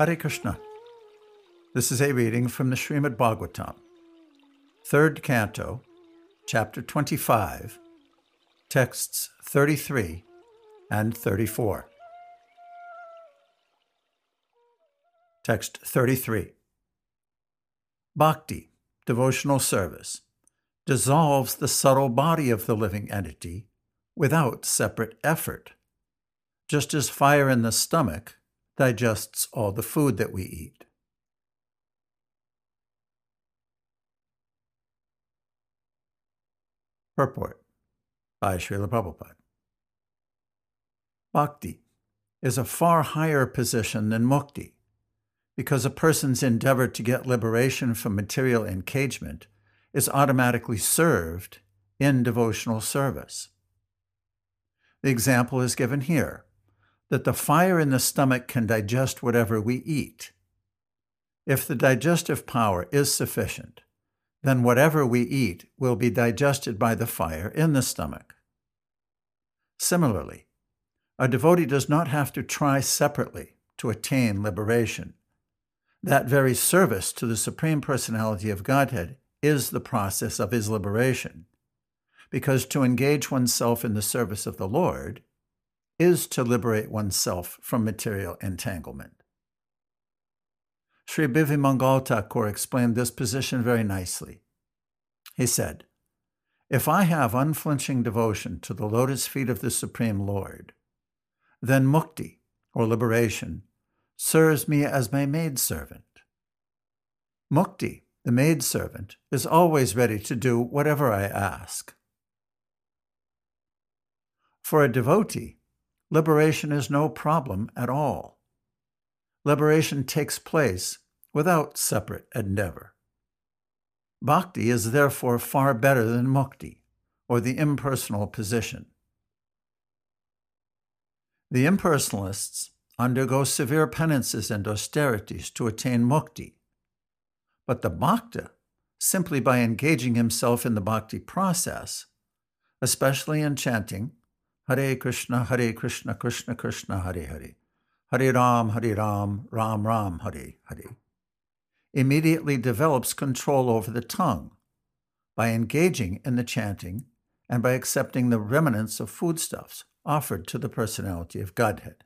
Hare Krishna. This is a reading from the Srimad Bhagavatam, third canto, chapter 25, texts 33 and 34. Text 33 Bhakti, devotional service, dissolves the subtle body of the living entity without separate effort, just as fire in the stomach digests all the food that we eat. Purport by Srila Prabhupada. Bhakti is a far higher position than mukti because a person's endeavor to get liberation from material encagement is automatically served in devotional service. The example is given here that the fire in the stomach can digest whatever we eat. If the digestive power is sufficient, then whatever we eat will be digested by the fire in the stomach. Similarly, a devotee does not have to try separately to attain liberation. That very service to the Supreme Personality of Godhead is the process of his liberation, because to engage oneself in the service of the Lord is to liberate oneself from material entanglement. Sri Bhivi Thakur explained this position very nicely. He said, If I have unflinching devotion to the lotus feet of the Supreme Lord, then mukti, or liberation, serves me as my maidservant. Mukti, the maidservant, is always ready to do whatever I ask. For a devotee, liberation is no problem at all. Liberation takes place without separate endeavor. Bhakti is therefore far better than mukti, or the impersonal position. The impersonalists undergo severe penances and austerities to attain mukti, but the bhakta, simply by engaging himself in the bhakti process, especially in chanting Hare Krishna, Hare Krishna, Krishna Krishna, Hare Hare. Hare Ram, Hare Ram, Ram Ram, Hare Hare. Immediately develops control over the tongue by engaging in the chanting and by accepting the remnants of foodstuffs offered to the personality of Godhead.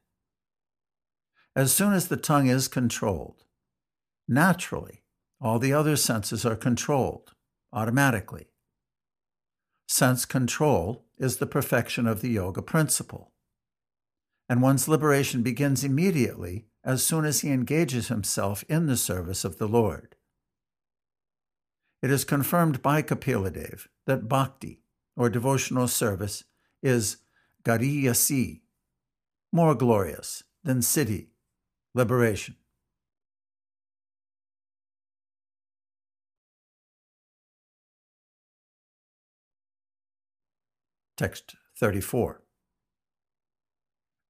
As soon as the tongue is controlled, naturally, all the other senses are controlled automatically. Sense control is the perfection of the yoga principle. And one's liberation begins immediately as soon as he engages himself in the service of the Lord. It is confirmed by Kapila Dev that bhakti, or devotional service, is gariyasi, more glorious than siddhi, liberation. Text 34.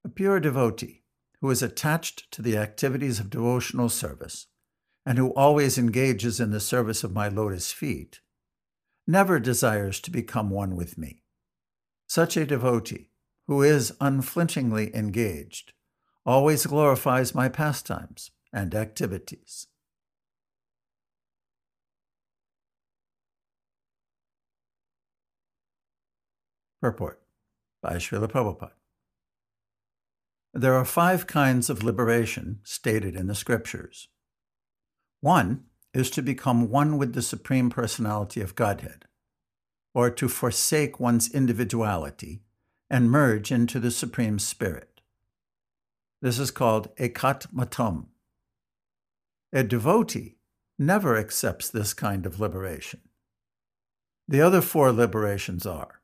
A pure devotee who is attached to the activities of devotional service and who always engages in the service of my lotus feet never desires to become one with me. Such a devotee, who is unflinchingly engaged, always glorifies my pastimes and activities. Purport by Srila Prabhupada. There are five kinds of liberation stated in the scriptures. One is to become one with the Supreme Personality of Godhead, or to forsake one's individuality and merge into the Supreme Spirit. This is called ekatmatam. A devotee never accepts this kind of liberation. The other four liberations are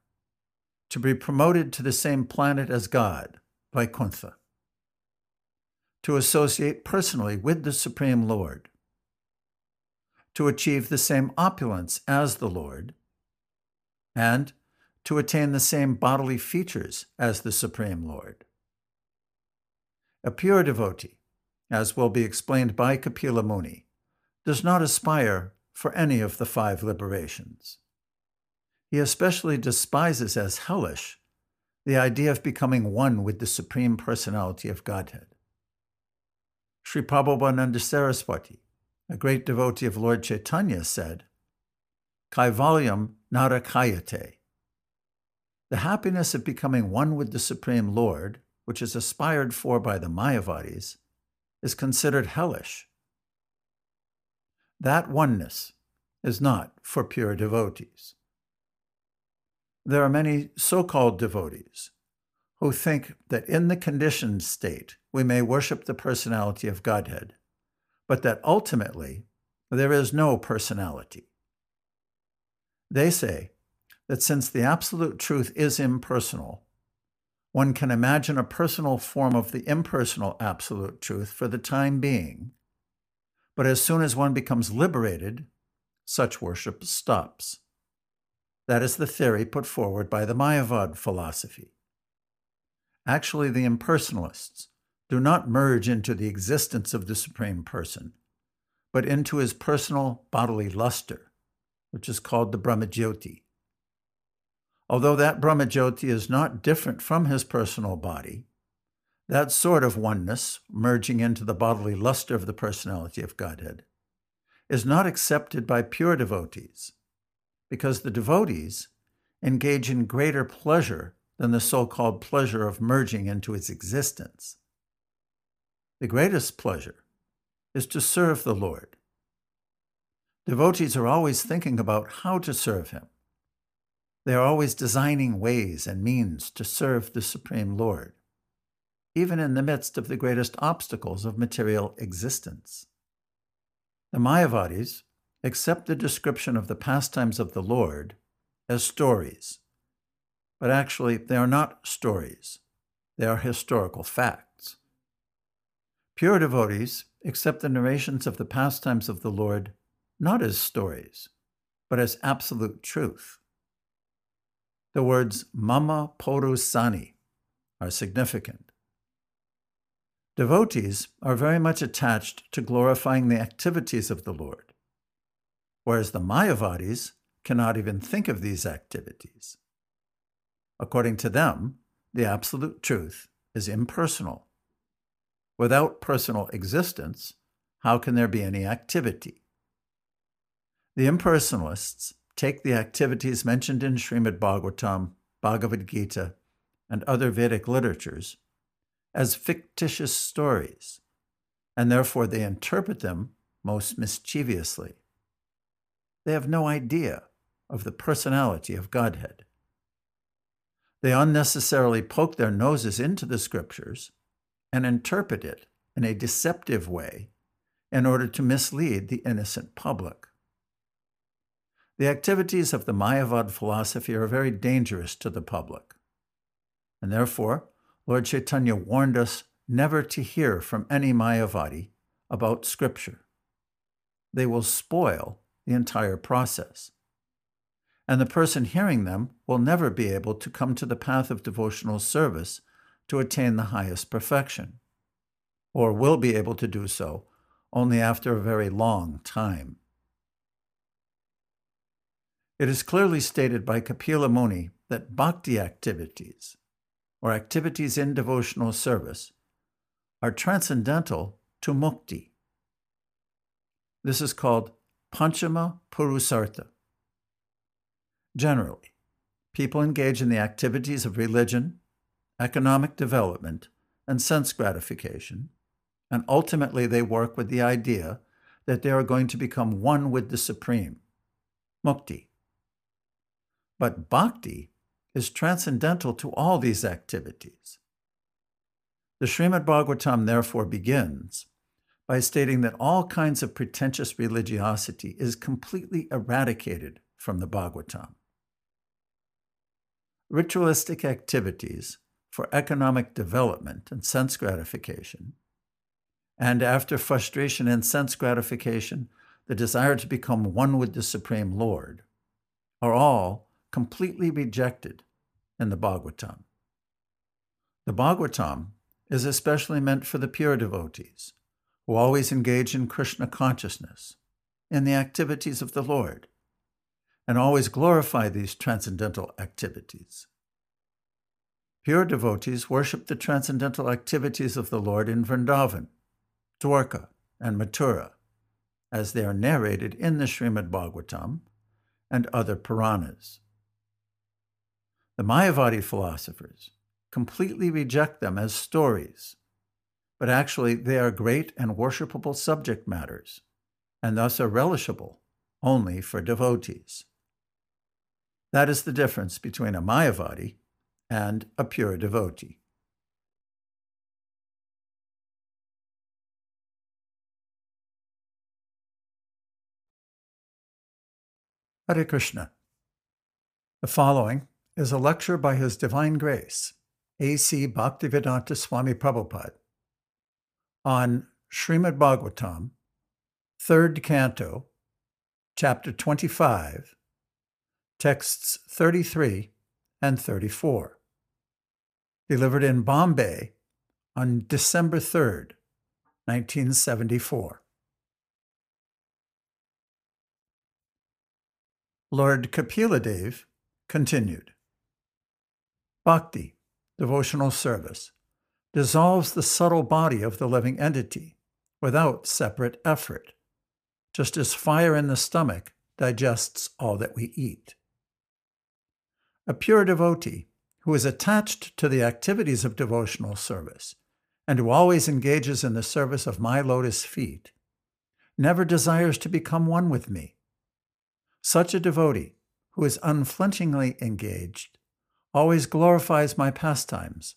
to be promoted to the same planet as God, Vaikuntha, to associate personally with the Supreme Lord, to achieve the same opulence as the Lord, and to attain the same bodily features as the Supreme Lord. A pure devotee, as will be explained by Kapila Muni, does not aspire for any of the five liberations. He especially despises as hellish the idea of becoming one with the Supreme Personality of Godhead. Sri Prabodhananda Saraswati, a great devotee of Lord Chaitanya, said, Kaivalyam narakayate. The happiness of becoming one with the Supreme Lord, which is aspired for by the Mayavadis, is considered hellish. That oneness is not for pure devotees. There are many so called devotees who think that in the conditioned state we may worship the personality of Godhead, but that ultimately there is no personality. They say that since the absolute truth is impersonal, one can imagine a personal form of the impersonal absolute truth for the time being, but as soon as one becomes liberated, such worship stops. That is the theory put forward by the Mayavad philosophy. Actually, the impersonalists do not merge into the existence of the Supreme Person, but into his personal bodily luster, which is called the Brahmajyoti. Although that Brahmajyoti is not different from his personal body, that sort of oneness, merging into the bodily luster of the personality of Godhead, is not accepted by pure devotees because the devotees engage in greater pleasure than the so called pleasure of merging into its existence. The greatest pleasure is to serve the Lord. Devotees are always thinking about how to serve Him. They are always designing ways and means to serve the Supreme Lord, even in the midst of the greatest obstacles of material existence. The Mayavadis accept the description of the pastimes of the Lord as stories. But actually, they are not stories, they are historical facts. Pure devotees accept the narrations of the pastimes of the Lord not as stories, but as absolute truth. The words mama porusani are significant. Devotees are very much attached to glorifying the activities of the Lord whereas the Mayavadis cannot even think of these activities. According to them, the absolute truth is impersonal. Without personal existence, how can there be any activity? The impersonalists take the activities mentioned in Srimad Bhagavatam, Bhagavad Gita, and other Vedic literatures as fictitious stories, and therefore they interpret them most mischievously. They have no idea of the personality of Godhead. They unnecessarily poke their noses into the scriptures and interpret it in a deceptive way in order to mislead the innocent public. The activities of the Mayavad philosophy are very dangerous to the public, and therefore Lord Chaitanya warned us never to hear from any Mayavadi about Scripture. They will spoil the entire process. And the person hearing them will never be able to come to the path of devotional service to attain the highest perfection, or will be able to do so only after a very long time. It is clearly stated by Kapila Muni that bhakti activities, or activities in devotional service, are transcendental to mukti. This is called Panchama Purusartha. Generally, people engage in the activities of religion, economic development, and sense gratification, and ultimately they work with the idea that they are going to become one with the Supreme, mukti. But bhakti is transcendental to all these activities. The Srimad Bhagavatam therefore begins by stating that all kinds of pretentious religiosity is completely eradicated from the Bhagavatam. Ritualistic activities for economic development and sense gratification, and after frustration and sense gratification, the desire to become one with the Supreme Lord, are all completely rejected in the Bhagavatam. The Bhagavatam is especially meant for the pure devotees who always engage in Krishna consciousness, in the activities of the Lord, and always glorify these transcendental activities. Pure devotees worship the transcendental activities of the Lord in Vrindavan, Dwarka, and Mathura, as they are narrated in the Srimad Bhagavatam and other Puranas. The Mayavadi philosophers completely reject them as stories, but actually they are great and worshipable subject matters, and thus are relishable only for devotees. That is the difference between a Mayavadi and a pure devotee. Hare Krishna. The following is a lecture by His Divine Grace, A.C. Bhaktivedanta Swami Prabhupada, on Srimad Bhagavatam, third canto, chapter 25, texts 33 and 34, delivered in Bombay on December 3rd, 1974. Lord Kapiladev continued. Bhakti, devotional service, dissolves the subtle body of the living entity without separate effort, just as fire in the stomach digests all that we eat. A pure devotee who is attached to the activities of devotional service and who always engages in the service of my lotus feet never desires to become one with me. Such a devotee who is unflinchingly engaged always glorifies my pastimes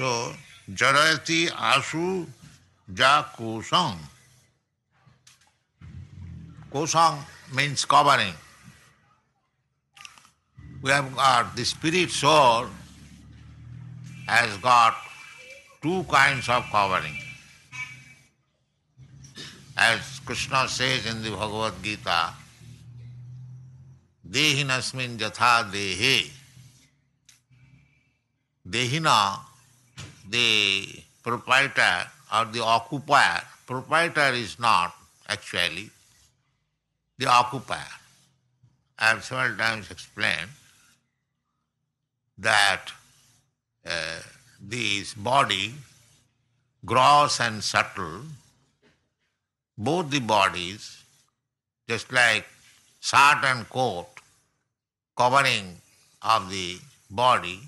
so जरयति Ashu जाकुसं Kosang means covering. We have got the spirit soul has got two kinds of covering. As Krishna says in the Bhagavad Gita, Dehinasmin jatha dehe. Dehina, the proprietor or the occupier, proprietor is not actually the occupier. I have several times explained that uh, this body, gross and subtle, both the bodies, just like shirt and coat, covering of the body,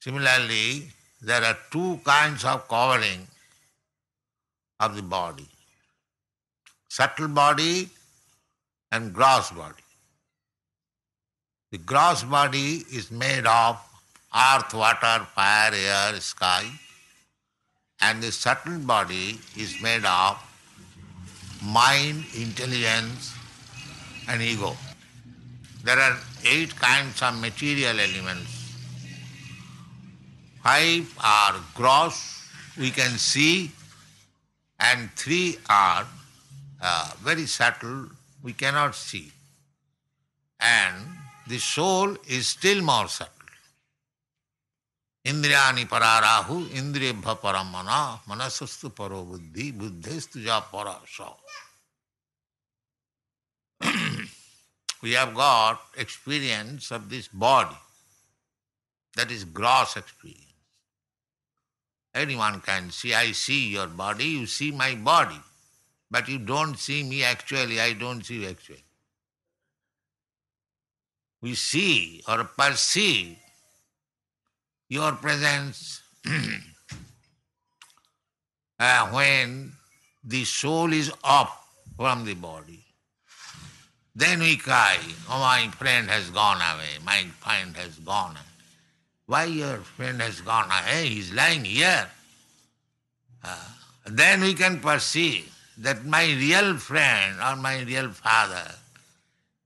similarly, there are two kinds of covering of the body. Subtle body and gross body. The gross body is made of earth, water, fire, air, sky, and the subtle body is made of mind, intelligence, and ego. There are eight kinds of material elements. Five are gross, we can see, and three are uh, very subtle, we cannot see. And the soul is still more subtle. Indriyani pararahu, indriyabha paramana, manasastu paro buddhi, buddhistu ja parasa. we have got experience of this body. That is gross experience. Anyone can see, I see your body, you see my body. But you don't see me actually, I don't see you actually. We see or perceive your presence uh, when the soul is off from the body. Then we cry, oh my friend has gone away, my friend has gone away. Why your friend has gone away? He's lying here. Uh, then we can perceive that my real friend or my real father,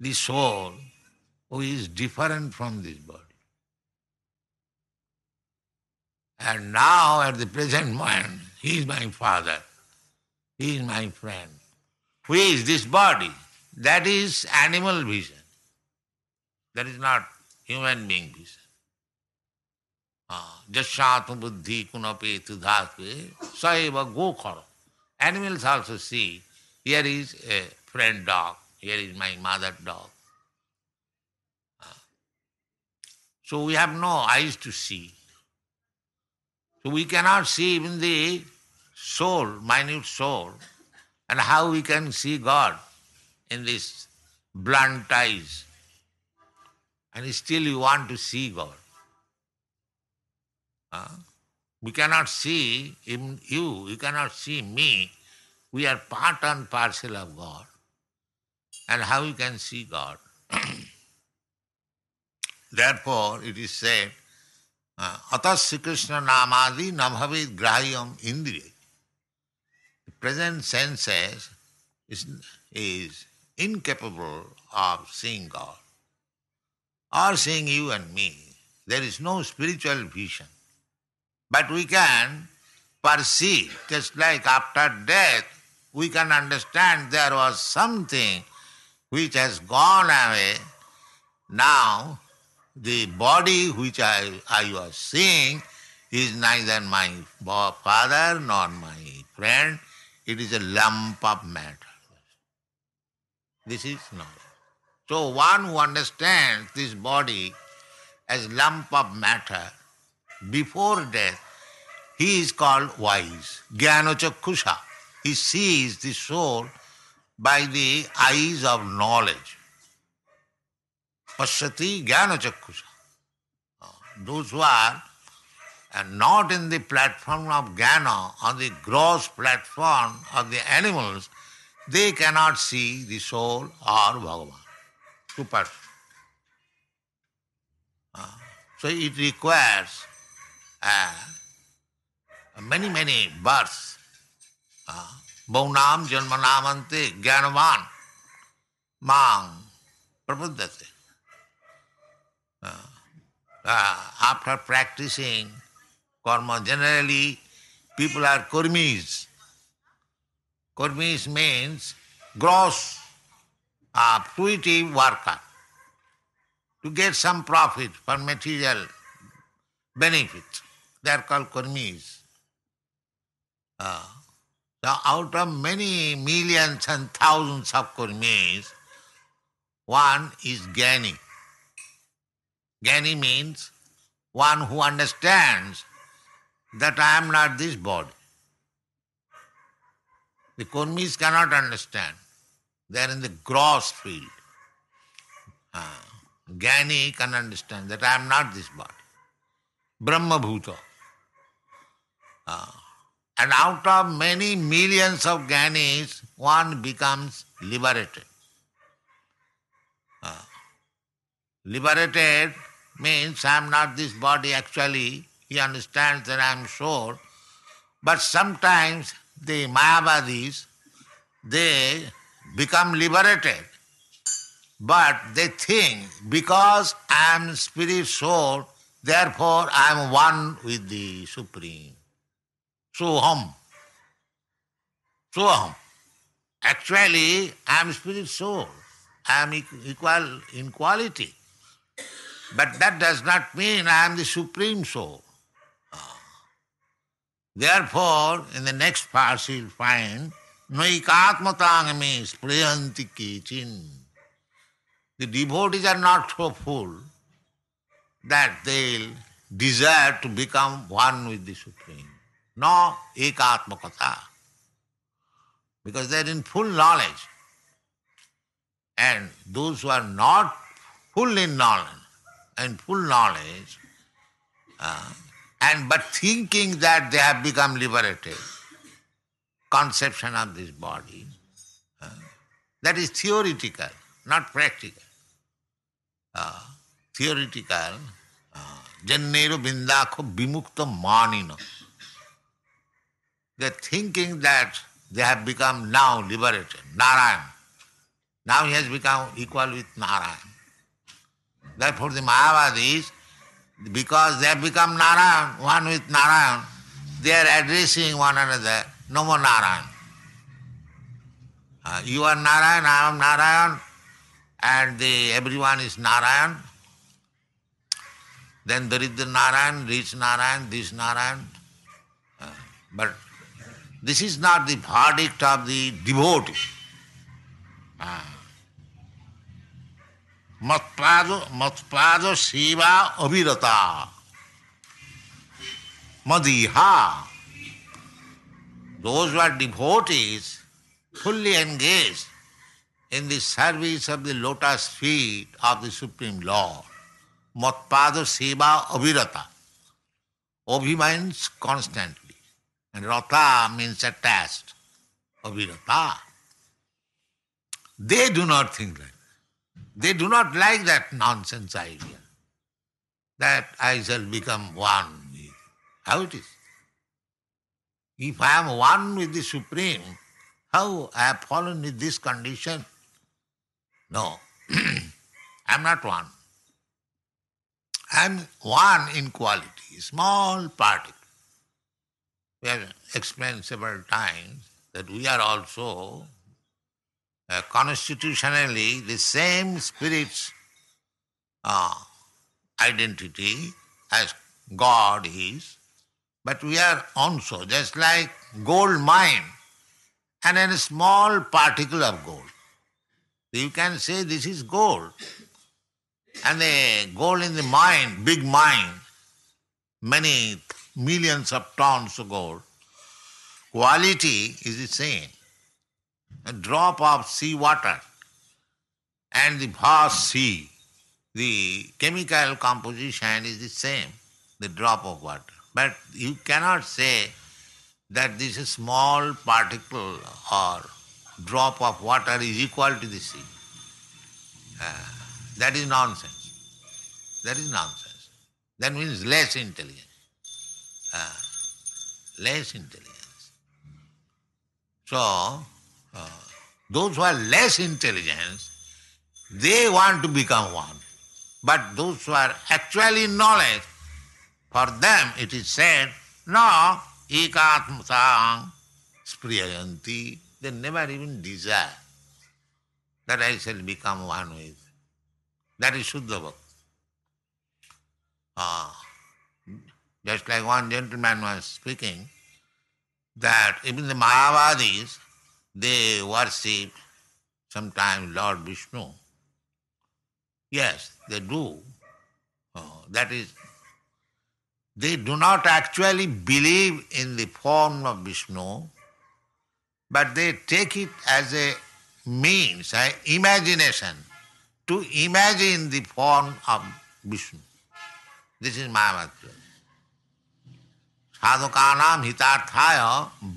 the soul, who is different from this body. And now, at the present moment, he is my father, he is my friend. Who is this body? That is animal vision. That is not human being vision. Jashatma buddhi kunape tudhatve saiva gokhara. Animals also see, here is a friend dog, here is my mother dog. Ah. So we have no eyes to see. So we cannot see even the soul, minute soul, and how we can see God in these blunt eyes. And still you want to see God. Uh, we cannot see even you, you cannot see me. We are part and parcel of God. And how you can see God? Therefore, it is said, Krishna Namadi Nabhavid Grahyam Indriya. The present senses is, is incapable of seeing God or seeing you and me. There is no spiritual vision. But we can perceive, just like after death, we can understand there was something which has gone away. Now, the body which I, I was seeing is neither my father nor my friend, it is a lump of matter. This is knowledge. So one who understands this body as lump of matter before death, he is called wise. Jnanachaksha. He sees the soul by the eyes of knowledge. Pashyati Jnanachaksha. Those who are and not in the platform of Jnana, on the gross platform of the animals, they cannot see the soul or Bhagavan. Super. Uh, so it requires many, many births. Bhaunam janmanamante jnanavan mang prabuddhate. Uh, uh, after practicing karma, generally people are kurmis. Kurmis means gross, uh, fruitive worker to get some profit for material benefit. They are called karmis. Uh, so out of many millions and thousands of karmis, one is Jnani. Jnani means one who understands that I am not this body. The Karmis cannot understand. They are in the gross field. Uh, Jnani can understand that I am not this body. Brahma Bhuta. Uh, and out of many millions of Jnanis, one becomes liberated. Uh, liberated means I am not this body actually. He understands that I am soul. But sometimes the Mayavadis, they become liberated. But they think because I am spirit soul, therefore I am one with the Supreme. Soham. Soham. Actually, I am spirit soul. I am equal in quality. But that does not mean I am the supreme soul. Therefore, in the next part you'll find Naikatmatangami spriyanti kichin. The devotees are not so full that they'll desire to become one with the Supreme. No ekatmakata. Because they're in full knowledge. And those who are not full in knowledge, and full knowledge, uh, and but thinking that they have become liberated, conception of this body, uh, that is theoretical, not practical. Uh, theoretical, jannero bindakho vimukta manino. They are thinking that they have become now liberated, Narayan. Now he has become equal with Narayan. Therefore the Mayavadis, because they have become Narayan, one with Narayan, they are addressing one another, Namo Narayan. Uh, you are Narayan, I am Narayan, and the, everyone is Narayan. Then there is the Narayan, rich Narayan, this Narayan. Uh, but this is not the verdict of the devotee. Ah. Matpada Seva Abhirata. Madiha. Those who are devotees, fully engaged in the service of the lotus feet of the Supreme Lord. Matpada Seva Abhirata. Abhi means constantly, and Rata means attached. Abhirata. They do not think like that. They do not like that nonsense idea that I shall become one with. How it is? If I am one with the Supreme, how I have fallen in this condition? No, I am not one. I am one in quality, small particle. We have explained several times that we are also uh, constitutionally the same spirit's uh, identity as God is, but we are also just like gold mine and a small particle of gold. You can say this is gold. And the gold in the mine, big mine, many millions of tons of gold, quality is the same. A drop of sea water and the vast sea, the chemical composition is the same, the drop of water. But you cannot say that this small particle or drop of water is equal to the sea. Uh, that is nonsense. That is nonsense. That means less intelligence. Uh, less intelligence. So, uh, those who are less intelligent, they want to become one. But those who are actually knowledge, for them it is said, no, ekatmasang spriyayanti. They never even desire that I shall become one with. That is Shuddha Bhakti. Ah, just like one gentleman was speaking, that even the Mayavadis, they worship sometimes Lord Vishnu. Yes, they do. Oh, that is, they do not actually believe in the form of Vishnu, but they take it as a means, an imagination, to imagine the form of Vishnu. This is Mayavadya. साधकानाम हितार्थाय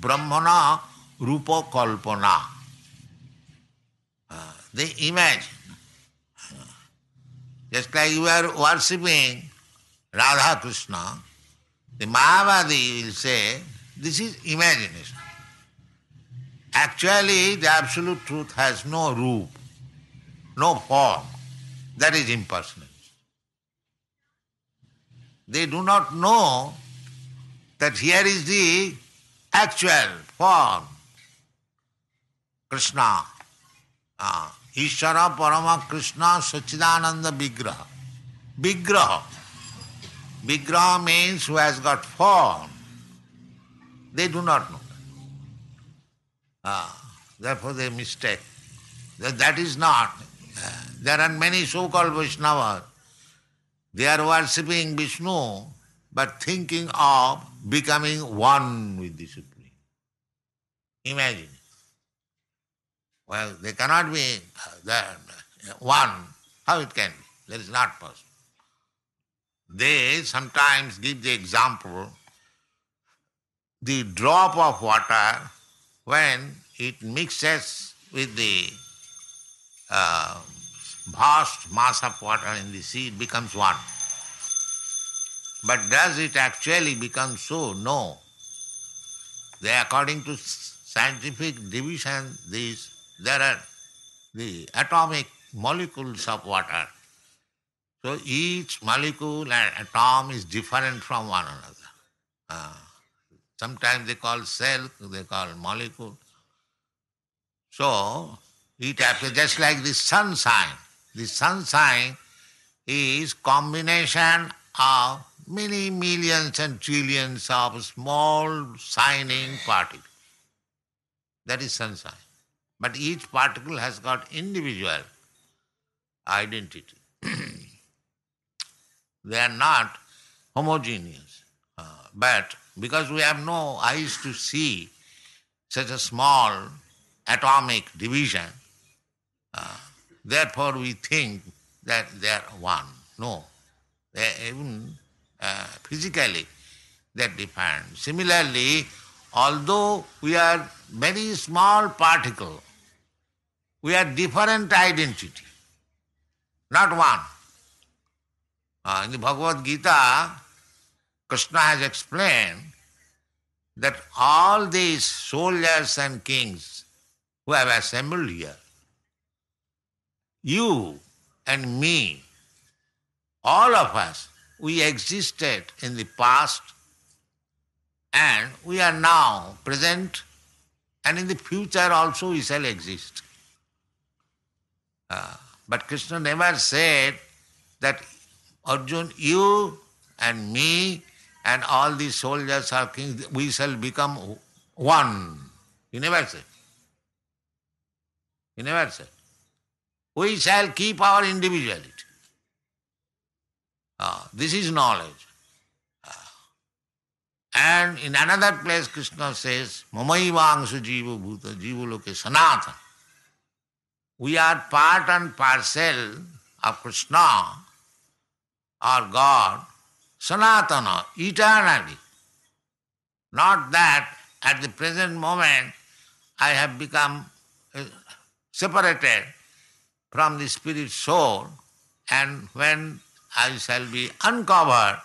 ब्रह्मण रूप कल्पना the image just like you are worshipping Radha Krishna the Mayavadi will say this is imagination actually the absolute truth has no rupa no form that is impersonal they do not know that here is the actual form. Krishna. Uh, Ishvara Parama Krishna Sachidananda Vigraha. Vigraha. Vigraha means who has got form. They do not know. Uh, therefore they mistake. That, that is not. There are many so-called Vaishnavas. They are worshipping Vishnu but thinking of becoming one with the Supreme. Imagine. Well, they cannot be one. How it can be? That is not possible. They sometimes give the example the drop of water when it mixes with the uh, vast mass of water in the sea, it becomes one. But does it actually become so? No. They, according to scientific division, these there are the atomic molecules of water. So each molecule and atom is different from one another. Uh, Sometimes they call cell, they call molecule. So it appears just like the sunshine. The sunshine is combination of many millions and trillions of small shining particles. That is sunshine. But each particle has got individual identity. they are not homogeneous. Uh, but because we have no eyes to see such a small atomic division, uh, therefore we think that they are one. No, they even uh, physically that different. Similarly, although we are very small particle, we are different identity, not one. Uh, in the Bhagavad Gita, Krishna has explained that all these soldiers and kings who have assembled here, you and me, all of us, we existed in the past and we are now present and in the future also we shall exist. Uh, but Krishna never said that Arjun, you and me and all these soldiers are kings, we shall become one. He never said. He never said. We shall keep our individuality. Ah, this is knowledge. Ah. And in another place Krishna says, Mamaivangsu jiva bhuta jiva loke sanatana. We are part and parcel of Krishna or God, Sanatana, eternally. Not that at the present moment I have become uh, separated from the spirit soul and when I shall be uncovered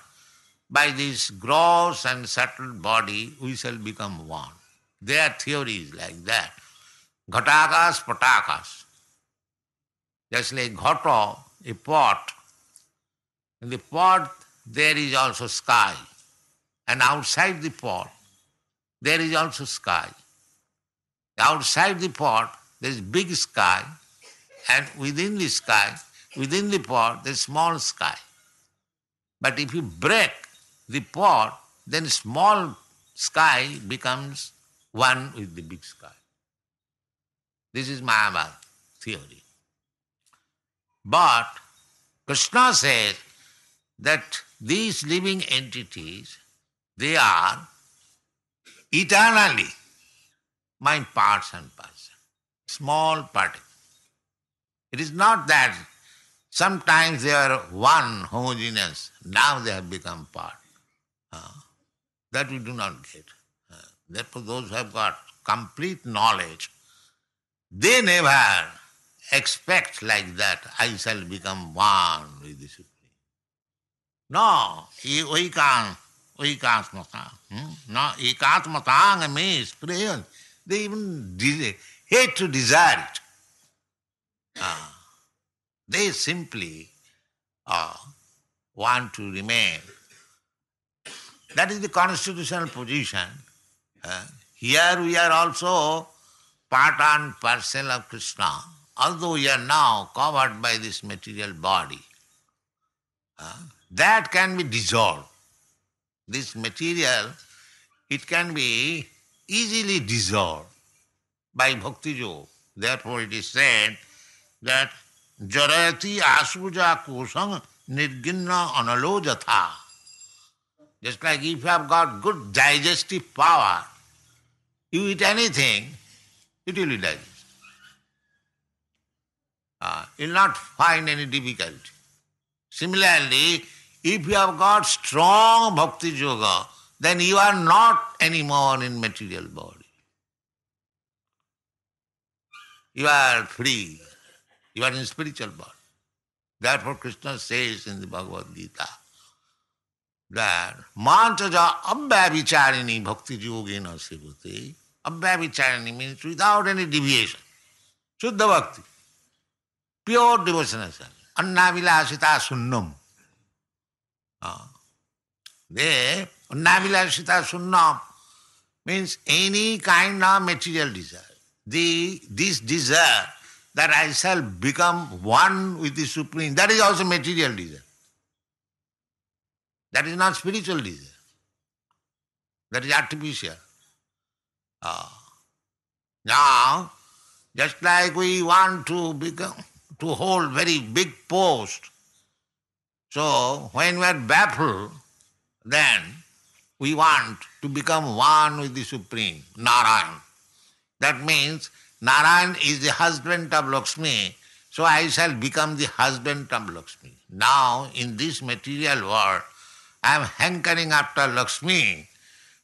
by this gross and subtle body, we shall become one. Their theory is like that. Ghatakas, patakas. Just like ghata, a pot. In the pot, there is also sky. And outside the pot, there is also sky. Outside the pot, there is big sky, and within the sky, within the pot, there is small sky. But if you break the pot, then small sky becomes one with the big sky. This is Mayavad theory. But Krishna says that these living entities, they are eternally mind parts and parts, small particles. It is not that sometimes they are one homogeneous, now they have become part. Uh, that we do not get. Uh, therefore, those who have got complete knowledge, they never expect like that, I shall become one with the Supreme. No, ekam, ekatmata. Hmm? No, ekatmatang means prayer. They even hate to desire it. Ah. They simply uh, want to remain. That is the constitutional position. Uh, here we are also part and parcel of Krishna, although we are now covered by this material body. Uh, that can be dissolved. This material, it can be easily dissolved by bhakti yoga. Therefore it is said that जरैती आसुजा कोसंग निर्गिन्ना अनलोज था just like if you have got good digestive power you eat anything it will digest will not find any difficult similarly if you have got strong bhakti yoga then you are not any more in material body you are free You are in spiritual body. Therefore Krishna says in the Bhagavad Gita that Mantaja abhyavicharini bhakti yogena sivate. Abhyavicharini means without any deviation. Shuddha bhakti. Pure devotional service. Annavilasita sunnam. Uh, they, Annavilasita sunnam. means any kind of material desire. The, this desire that I shall become one with the Supreme, that is also material desire. That is not spiritual desire. That is artificial. Ah. Now, just like we want to become to hold very big post, so when we are baffled, then we want to become one with the Supreme, Narayan. That means Narayan is the husband of Lakshmi, so I shall become the husband of Lakshmi. Now, in this material world, I am hankering after Lakshmi,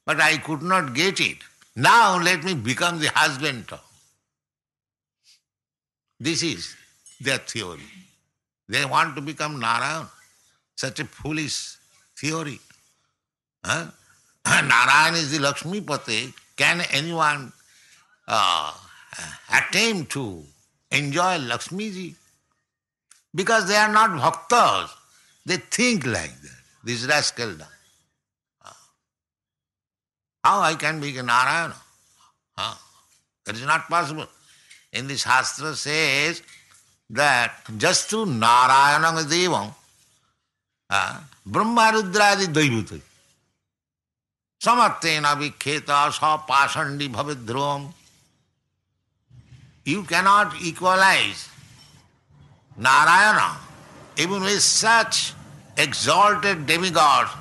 but I could not get it. Now let me become the husband of. This is their theory. They want to become Narayan. Such a foolish theory. Huh? Narayan is the Lakshmi Pati. Can anyone uh, attempt to enjoy Lakshmi ji? Because they are not bhaktas. They think like that. This rascal. How I can be a Narayana? Huh? That is not possible. In the Shastra says that just through Narayana Devam, uh, Brahma Rudradi Samartena Vikheta Sa Pasandi Bhavidhram, you cannot equalize Narayana even with such exalted demigods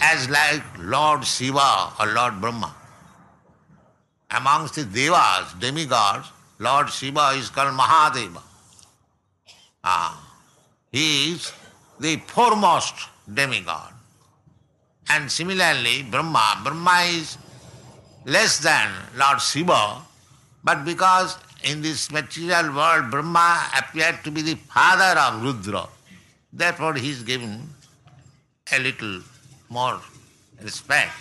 as like Lord Shiva or Lord Brahma. Amongst the devas, demigods, Lord Shiva is called Mahadeva. Ah, he is the foremost demigod. And similarly, Brahma, Brahma is less than Lord Shiva, but because in this material world Brahma appeared to be the father of Rudra, therefore he is given a little more respect.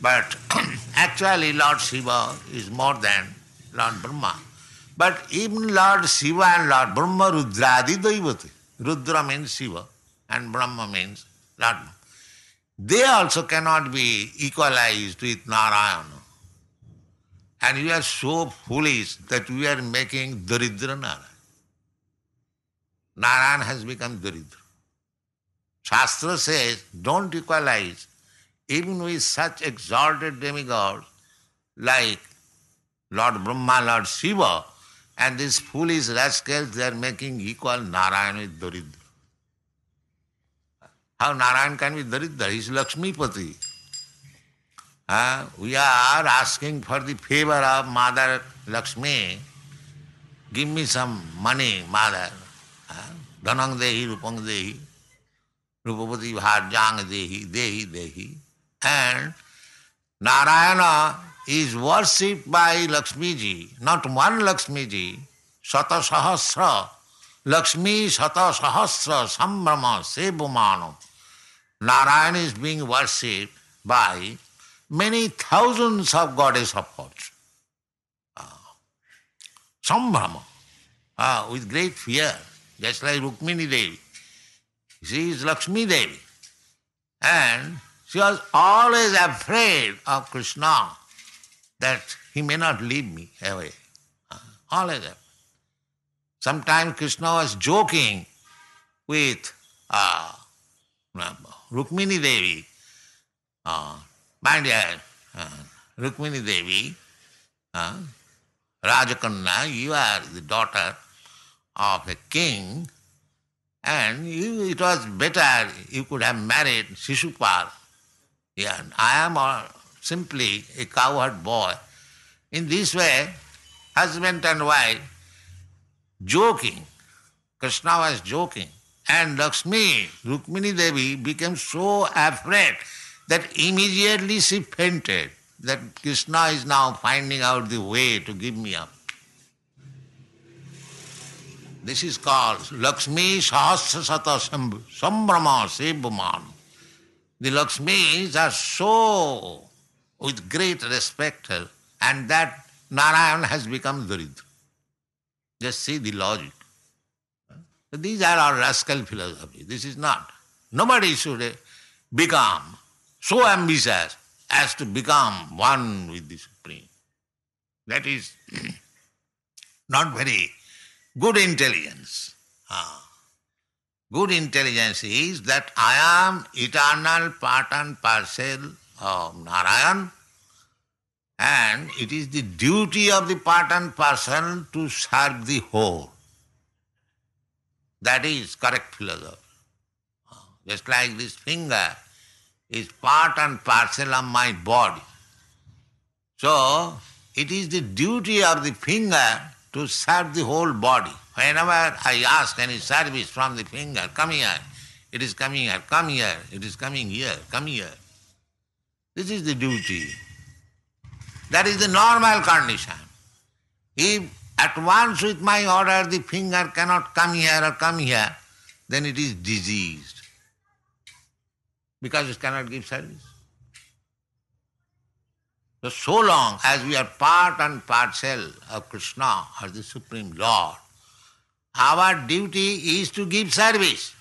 But actually Lord Shiva is more than Lord Brahma. But even Lord Shiva and Lord Brahma Rudradi Daivati. Rudra means Shiva and Brahma means Lord. They also cannot be equalized with Narayana. And you are so foolish that we are making Daridra Narayan. Narayan has become Daridra. Shastra says, don't equalize even with such exalted demigods like Lord Brahma, Lord Shiva, and these foolish rascals, they are making equal Narayan with Daridra. How Narayan can be Daridra? He is Lakshmi Pati. Uh, we are asking for the favor of Mother Lakshmi. Give me some money, Mother. Uh, Dhanang Dehi, Rupang Dehi. Rupapati Bharjang Dehi, Dehi, Dehi. And Narayana is worshipped by Lakshmi ji, not one Lakshmi ji, Sata Sahasra. Lakshmi Sata Sahasra Sambrama Sebumano. Narayana is being worshipped by many thousands of goddess of. Ah. Sambrama, ah, with great fear, just like Rukmini Devi. She is Lakshmi Devi. And she was always afraid of Krishna that he may not leave me away. Always afraid. Sometimes Krishna was joking with uh, Rukmini Devi. My dear uh, Rukmini Devi, Rajakanna, you are the daughter of a king and it was better you could have married Shishupal. Yeah, I am simply a cowherd boy. In this way, husband and wife joking. Krishna was joking. And Lakshmi, Rukmini Devi, became so afraid that immediately she fainted that Krishna is now finding out the way to give me up. This is called Lakshmi Sahasrasata Sambrama Sebuman. The Lakshmis are so with great respect and that Narayan has become Daridra. Just see the logic. These are our rascal philosophy. This is not. Nobody should become so ambitious as to become one with the Supreme. That is not very good intelligence. Ah. Good intelligence is that I am eternal part and parcel of Narayan and it is the duty of the part and parcel to serve the whole. That is correct philosophy. Just like this finger is part and parcel of my body. So, it is the duty of the finger to serve the whole body. Whenever I ask any service from the finger, come here, it is coming here, come here, it is coming here, come here. This is the duty. That is the normal condition. If at once with my order the finger cannot come here or come here, then it is diseased because it cannot give service. So, so long as we are part and parcel of Krishna or the Supreme Lord, our duty is to give service.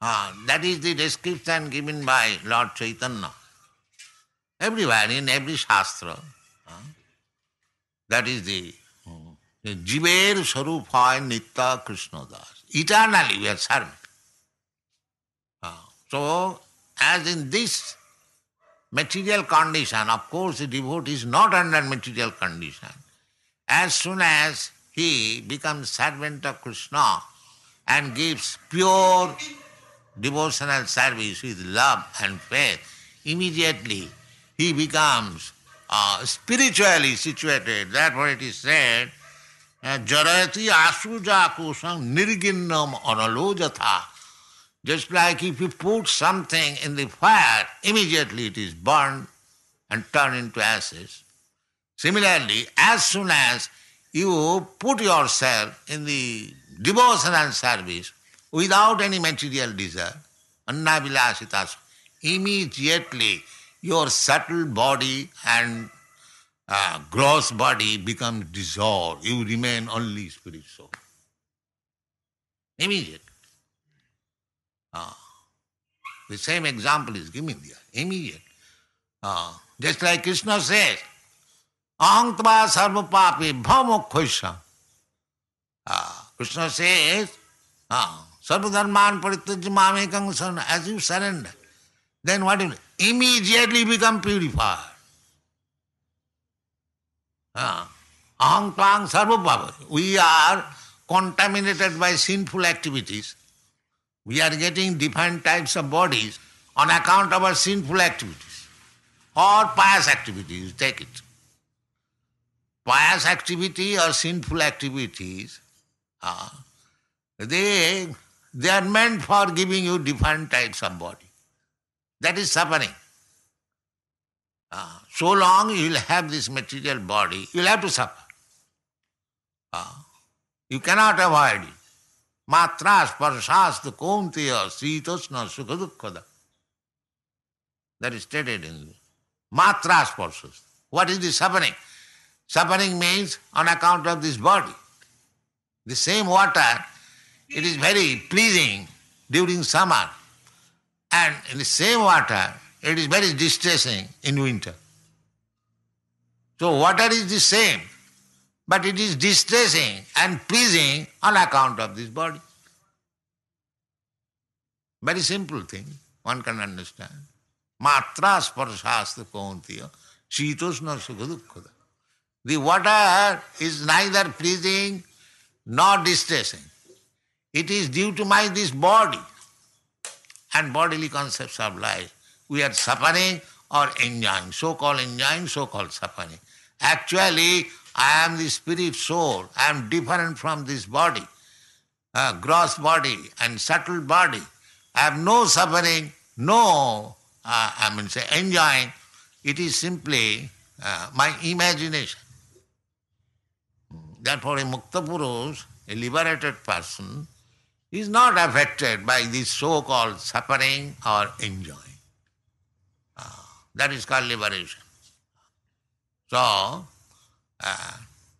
Ah, that is the description given by Lord Chaitanya. Everywhere in every Shastra, ah, that is the Jiver Sarupaya Nitya Krishna Das. Eternally we are serving. So, as in this material condition, of course the devotee is not under material condition. As soon as he becomes servant of Krishna and gives pure devotional service with love and faith, immediately he becomes uh, spiritually situated. Therefore it is said, Jarayati asuja kusam nirginnam analojatha. Just like if you put something in the fire, immediately it is burned and turned into ashes. Similarly, as soon as you put yourself in the devotional service without any material desire, annavilasitas, immediately your subtle body and uh, gross body becomes dissolved. You remain only spirit soul. Immediate. Ah. The same example is given there. Immediate. Ah. Just like Krishna says, Aham tva sarva papi bhamokhoisha. Ah. Krishna says, ah, sarva dharman parityajya mamekam sarana. As you surrender, then what immediately become purified. Ah. Tvam sarva. We are contaminated by sinful activities. We are getting different types of bodies on account of our sinful activities or pious activities. Take it. Pious activity or sinful activities, uh, they, they are meant for giving you different types of body. That is suffering. Uh, so long you will have this material body, you will have to suffer. Uh, you cannot avoid it. Matra sparshast kaunteya sritosna sukha dukkhada. That is stated in Matra sparshas. What is the suffering? Suffering means on account of this body. The same water, it is very pleasing during summer. And in the same water, it is very distressing in winter. So water is the same, but it is distressing and pleasing on account of this body. Very simple thing, one can understand. Matra sparshastra kaunteya, shitosna sukha. The water is neither pleasing nor distressing. It is due to my this body and bodily concepts of life. We are suffering or enjoying, so-called enjoying, so-called suffering. Actually, I am the spirit soul. I am different from this body, uh, gross body and subtle body. I have no suffering, no, uh, I mean, say, enjoying. It is simply uh, my imagination. Therefore, a Mukta Purush, a liberated person, is not affected by this so-called suffering or enjoying. Uh, that is called liberation. So, uh,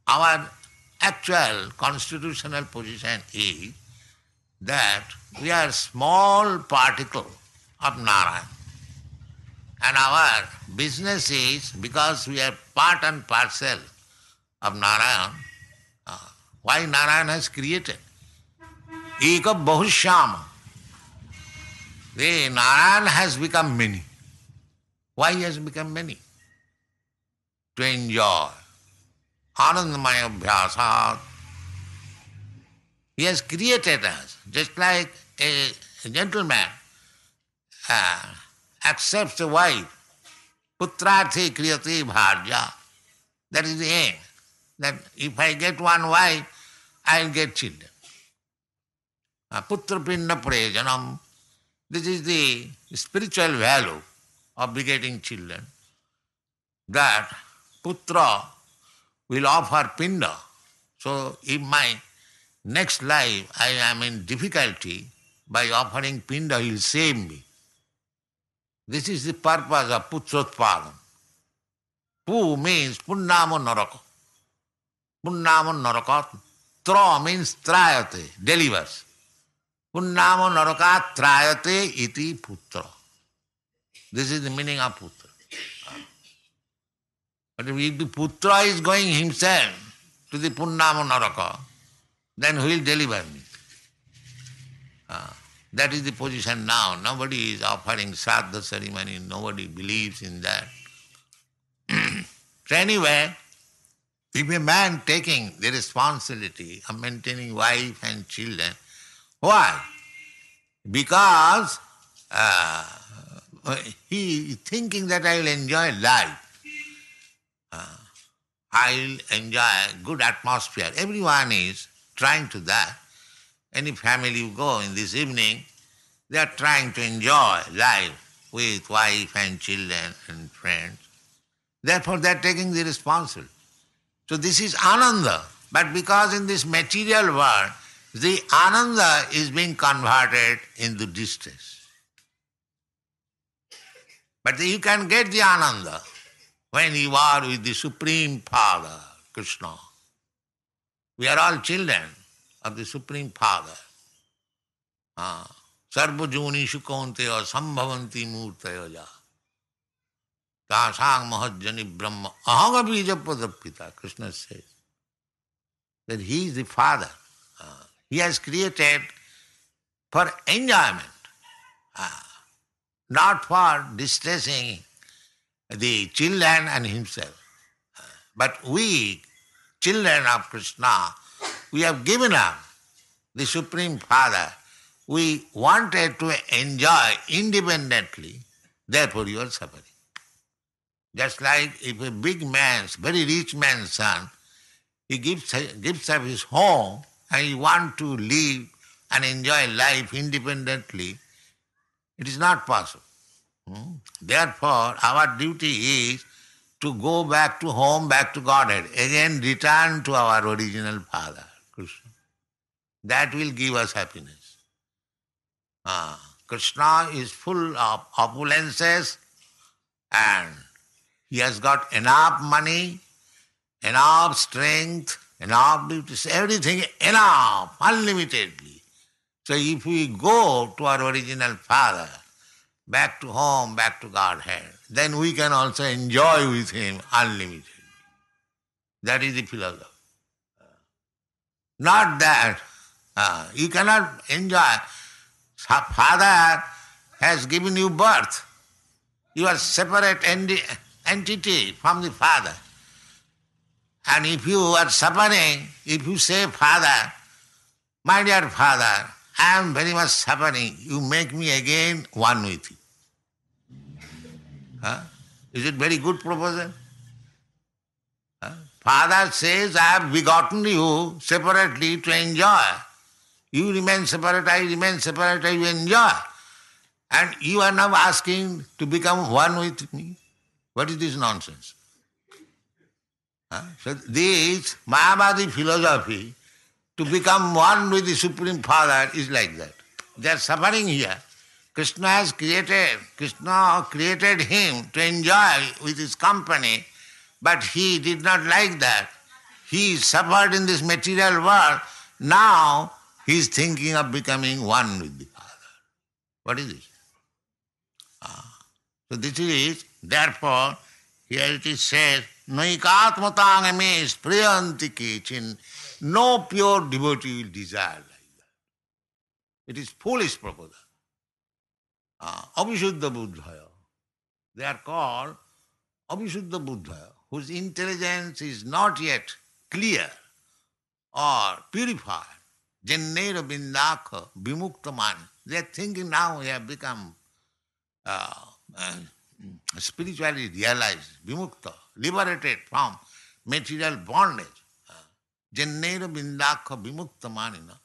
our actual constitutional position is that we are small particle of Narayan. And our business is because we are part and parcel of Narayan. Uh, why Narayan has created? Eka Bahushyama. The Narayan has become many. Why he has become many? To enjoy. Anandamaya Abhyasat. He has created us, just like a, gentleman uh, accepts a wife. Putrate kriyate bharja. That is the aim. That if I get one wife, I'll get children. Uh, putra pinda prajanam. This is the spiritual value of begetting children. That putra will offer pinda. So if my next life I am in difficulty, by offering pinda he will save me. This is the purpose of putrotpadam. Pu means punnamo naraka. Punnamo naraka. Tra means trayate, delivers. Punnamo naraka trayate iti putra. This is the meaning of putra. But if the putra is going himself to the punnamo naraka, then who will deliver me? Ah, that is the position now. Nobody is offering Sraddha ceremony, nobody believes in that. so anyway, if a man taking the responsibility of maintaining wife and children, why? Because uh, he is thinking that I will enjoy life. Uh, I will enjoy good atmosphere. Everyone is trying to that. Any family you go in this evening, they are trying to enjoy life with wife and children and friends. Therefore, they are taking the responsibility. So this is ananda. But because in this material world, the ananda is being converted into distress. But you can get the ananda when you are with the Supreme Father, Krishna. We are all children of the Supreme Father. Ah. Sarvajonishu kaunteya sambhavanti murtaya Tasang mahajjani brahma ahanga bija padapita, Krishna says. That he is the father. Ah. He has created for enjoyment, ah. not for distressing the children and himself. But we, children of Krishna, we have given up the Supreme Father. We wanted to enjoy independently, therefore you are suffering. Just like if a big man's, very rich man's son, he gives, gives up his home and he wants to live and enjoy life independently, it is not possible. Therefore, our duty is to go back to home, back to Godhead, again return to our original Father, Krishna. That will give us happiness. Ah, Krishna is full of opulences and he has got enough money, enough strength, enough duties, everything enough, unlimitedly. So if we go to our original Father, back to home, back to Godhead, then we can also enjoy with Him unlimitedly. That is the philosophy. Not that uh, you cannot enjoy. Father has given you birth. You are separate entity from the Father. And if you are suffering, if you say, Father, my dear Father, I am very much suffering, you make me again one with you. Huh? Is it very good proposal? Huh? Father says, I have begotten you separately to enjoy. You remain separate, I remain separate, I enjoy. And you are now asking to become one with me. What is this nonsense? Huh? So this Mayavadi philosophy to become one with the Supreme Father is like that. They are suffering here. Krishna has created, Krishna created him to enjoy with his company, but he did not like that. He suffered in this material world. Now he is thinking of becoming one with the Father. What is this? Ah. So this is, therefore, here it is said, Naikatmatang me spriyanti kechin. No pure devotee will desire like that. It is foolish proposal. Uh, Abhishuddha Buddhaya. They are called Abhishuddha Buddhaya, whose intelligence is not yet clear or purified. Jannera Bindakha Vimuktaman. They are thinking now they have become uh, uh, spiritually realized, vimukta, liberated from material bondage. Jannera Bindakha Vimukta Manina.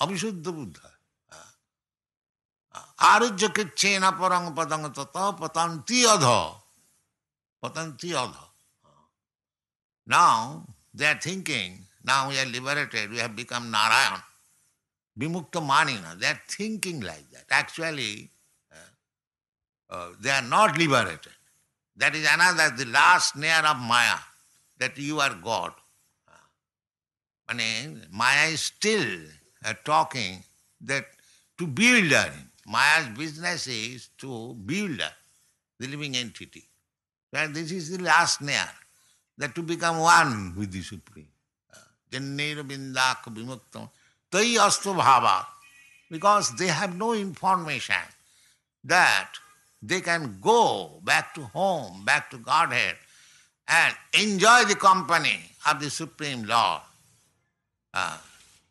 Abhishuddha Arujya Kichena Parang Padang Tata Patanti Adha. Patanti Adha. Now they are thinking, now we are liberated, we have become Narayan. Vimukta Manina, they are thinking like that. Actually, uh, uh, they are not liberated. That is another, the last snare of Maya, that you are God. Uh, Maya is still uh, talking that to build her. Maya's business is to build the living entity. And this is the last snare, that to become one with the Supreme. Jannera Bindak Vimuktam. Tai astu bhava. Because they have no information that they can go back to home, back to Godhead, and enjoy the company of the Supreme Lord. Uh,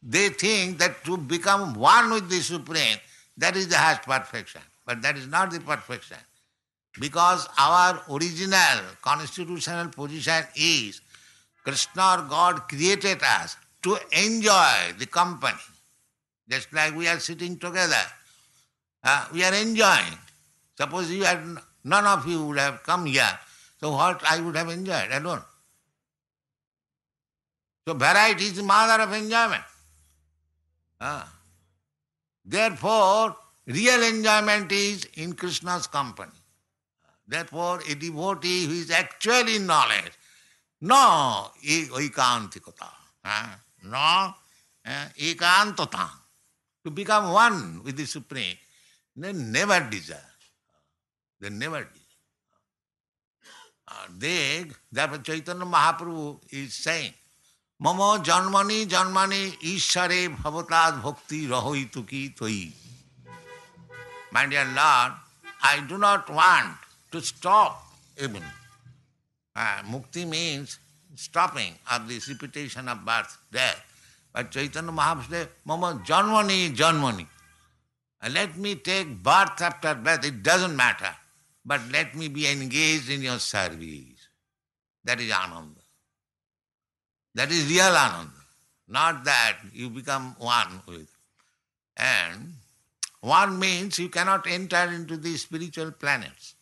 they think that to become one with the Supreme, that is the highest perfection. But that is not the perfection. Because our original constitutional position is Krishna or God created us to enjoy the company. Just like we are sitting together, uh, we are enjoying. Suppose you had, none of you would have come here, so what I would have enjoyed alone. So variety is the mother of enjoyment. Uh, therefore, real enjoyment is in Krishna's company. Therefore, a devotee who is actually in knowledge, no ekantikata, uh, no uh, ekantata, to become one with the Supreme, they never desire. They never desire. Uh, they, therefore Chaitanya Mahaprabhu is saying, Janmani ishare bhavatad bhakti rahoituki toi. My dear Lord, I do not want to stop even. Uh, mukti means stopping of this repetition of birth, death. But Chaitanya Mahaprabhu said, Mama janmani janmani. Let me take birth after birth, it doesn't matter. But let me be engaged in your service. That is Ananda. That is real Ananda. Not that you become one with. And one means you cannot enter into the spiritual planets.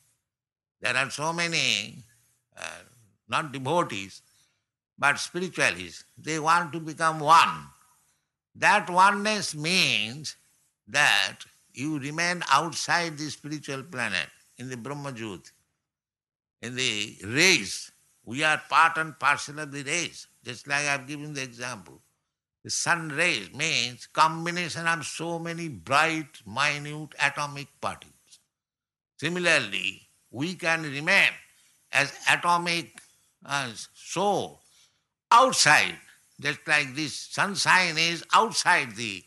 There are so many, uh, not devotees, but spiritualists. They want to become one. That oneness means that you remain outside the spiritual planet in the Brahmajyoti, in the race. We are part and parcel of the race, just like I have given the example. The sun rays means combination of so many bright, minute atomic particles. Similarly, we can remain as atomic uh, soul outside, just like this sunshine is outside the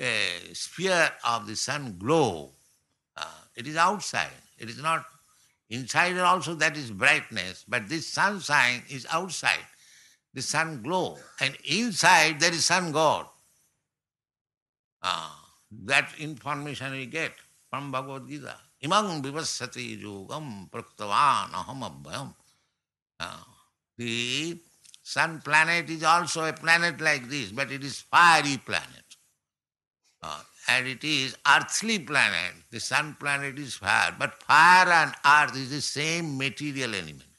uh, sphere of the sun glow. Uh, it is outside. It is not inside also that is brightness, but this sunshine is outside. The sun glow. And inside there is sun God. Ah, that information we get from Bhagavad Gita. Imang vivassati yogam praktavan aham abhyam. Ah, the sun planet is also a planet like this, but it is fiery planet. Uh, and it is earthly planet. The sun planet is fire, but fire and earth is the same material element.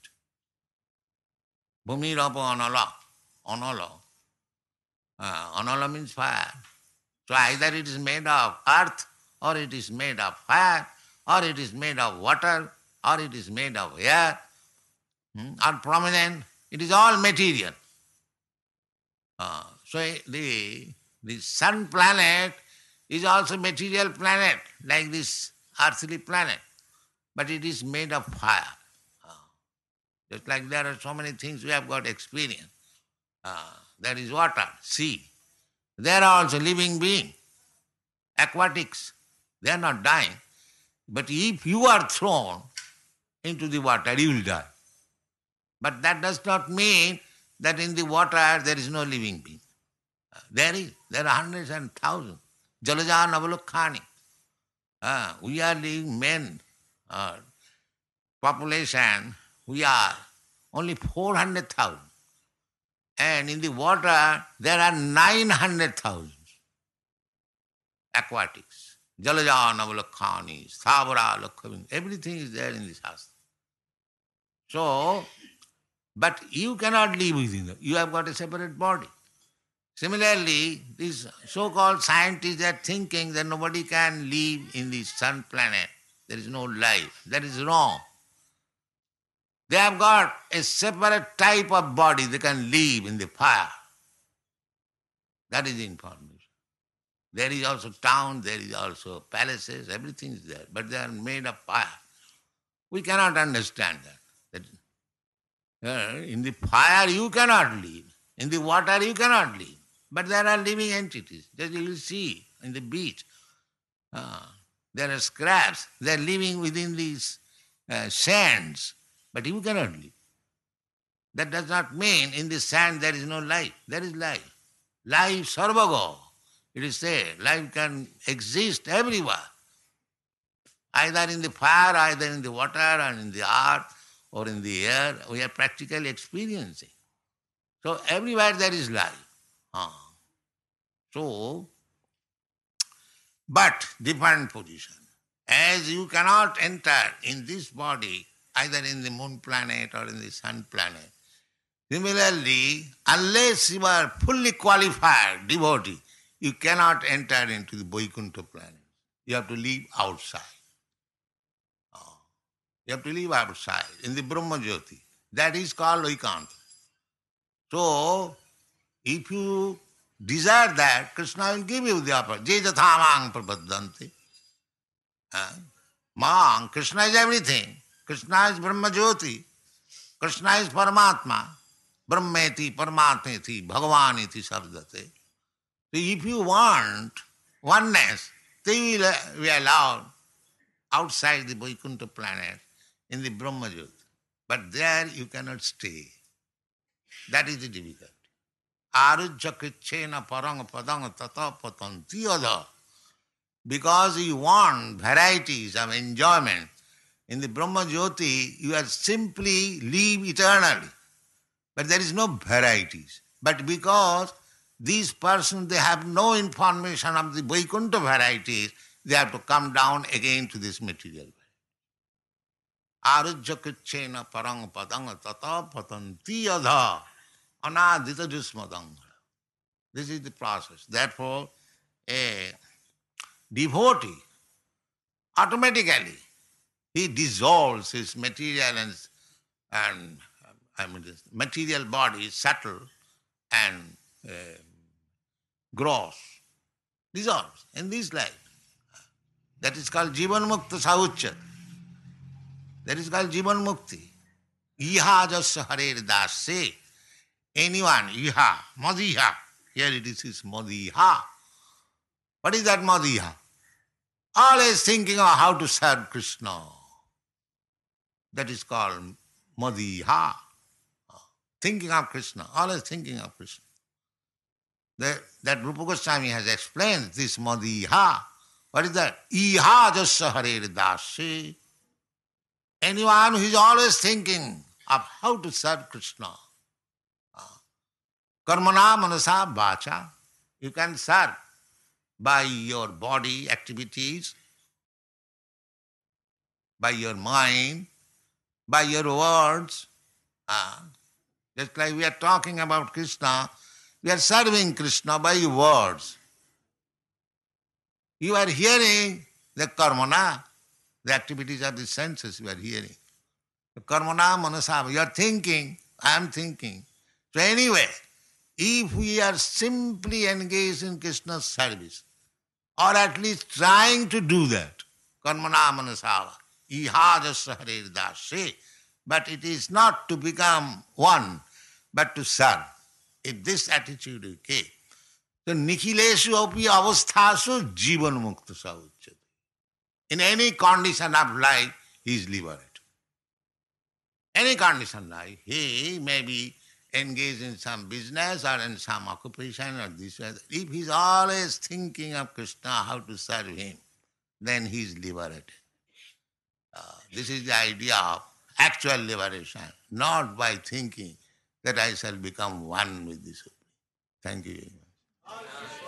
Bhumi Rapa Anala. Anala. Uh, anala means fire. So either it is made of earth, or it is made of fire, or it is made of water, or it is made of air, hmm, or prominent. It is all material. Uh, so the, the sun planet is also material planet, like this earthly planet, but it is made of fire. Ah. Just like there are so many things we have got experience. Uh, there is water, sea. There are also living being, aquatics. They are not dying. But if you are thrown into the water, you will die. But that does not mean that in the water there is no living being. There is. There are hundreds and thousands. Jalaja Navalokhani. Uh, we are living men, uh, population, we are only 400,000. And in the water, there are 900,000 aquatics. Jalaja Navalokhani, Thavara Lokhavin, everything is there in this house. So, but you cannot live within them. You have got a separate body. Similarly, these so-called scientists are thinking that nobody can live in the sun planet. There is no life. That is wrong. They have got a separate type of body they can live in the fire. That is the information. There is also town, there is also palaces, everything is there, but they are made of fire. We cannot understand that. that uh, in the fire you cannot live, in the water you cannot live. But there are living entities. That you will see in the beach. Uh, there are scraps. They are living within these uh, sands. But you cannot live. That does not mean in the sand there is no life. There is life. Life sarvago. It is said, life can exist everywhere. Either in the fire, either in the water, and in the earth, or in the air. We are practically experiencing. So everywhere there is life. Ah. So, but different position. As you cannot enter in this body, either in the moon planet or in the sun planet, similarly, unless you are fully qualified devotee, you cannot enter into the Vaikuntha planet. You have to live outside. Oh. You have to live outside in the Brahma Jyoti. That is called Vaikanta. So, if you desire that, Krishna will give you the opportunity. Je jathamang prabhaddante. Mang, Krishna is everything. Krishna is Brahma jyoti, Krishna is परमात्मा ब्रह्मे थी परमात्मे थी, भगवान थी शब्द सरदते if you want oneness they will be allowed outside the Vaikuntha planet in the Brahma jyoti but there you cannot stay that is the the डिफ़िकल्ट आरुज परंग पदंग तत पतंती अध because you want varieties of enjoyment in the Brahma Jyoti you are simply live eternally. But there is no varieties. But because these persons they have no information of the Vaikuntha varieties, they have to come down again to this material Arujya parang padang tata patanti adha anadita jusmadanga. This is the process. Therefore, a devotee automatically he dissolves his material and, and I mean material body subtle and uh, gross dissolves in this life. That is called Jivan Mukta. That is called Jivan Mukti. Iha jasya anyone, iha, madiha. Here it is, is madiha. What is that madiha? Always thinking of how to serve Krishna. That is called madiha. Thinking of Krishna, always thinking of Krishna. That, that Rupa Goswami has explained this madiha. What is that? Iha jasya harer dasi. Anyone who is always thinking of how to serve Krishna. Karmana manasa vacha. You can serve by your body activities, by your mind, by your words. Uh, just like we are talking about Krishna, we are serving Krishna by words. You are hearing the karmana, the activities of the senses you are hearing. The karmana manasava, you are thinking, I am thinking. So anyway, if we are simply engaged in Krishna's service, or at least trying to do that, karmana manasava, ihajasya harer dashe. But it is not to become one, but to serve. If this attitude is okay, so nikhileshu api avasthasu jivan mukta. In any condition of life, he is liberated. Any condition life, he may be engaged in some business or in some occupation or this or that. If he is always thinking of Krishna, how to serve him, then he is liberated. This is the idea of actual liberation, not by thinking that I shall become one with the Supreme. Thank you very much.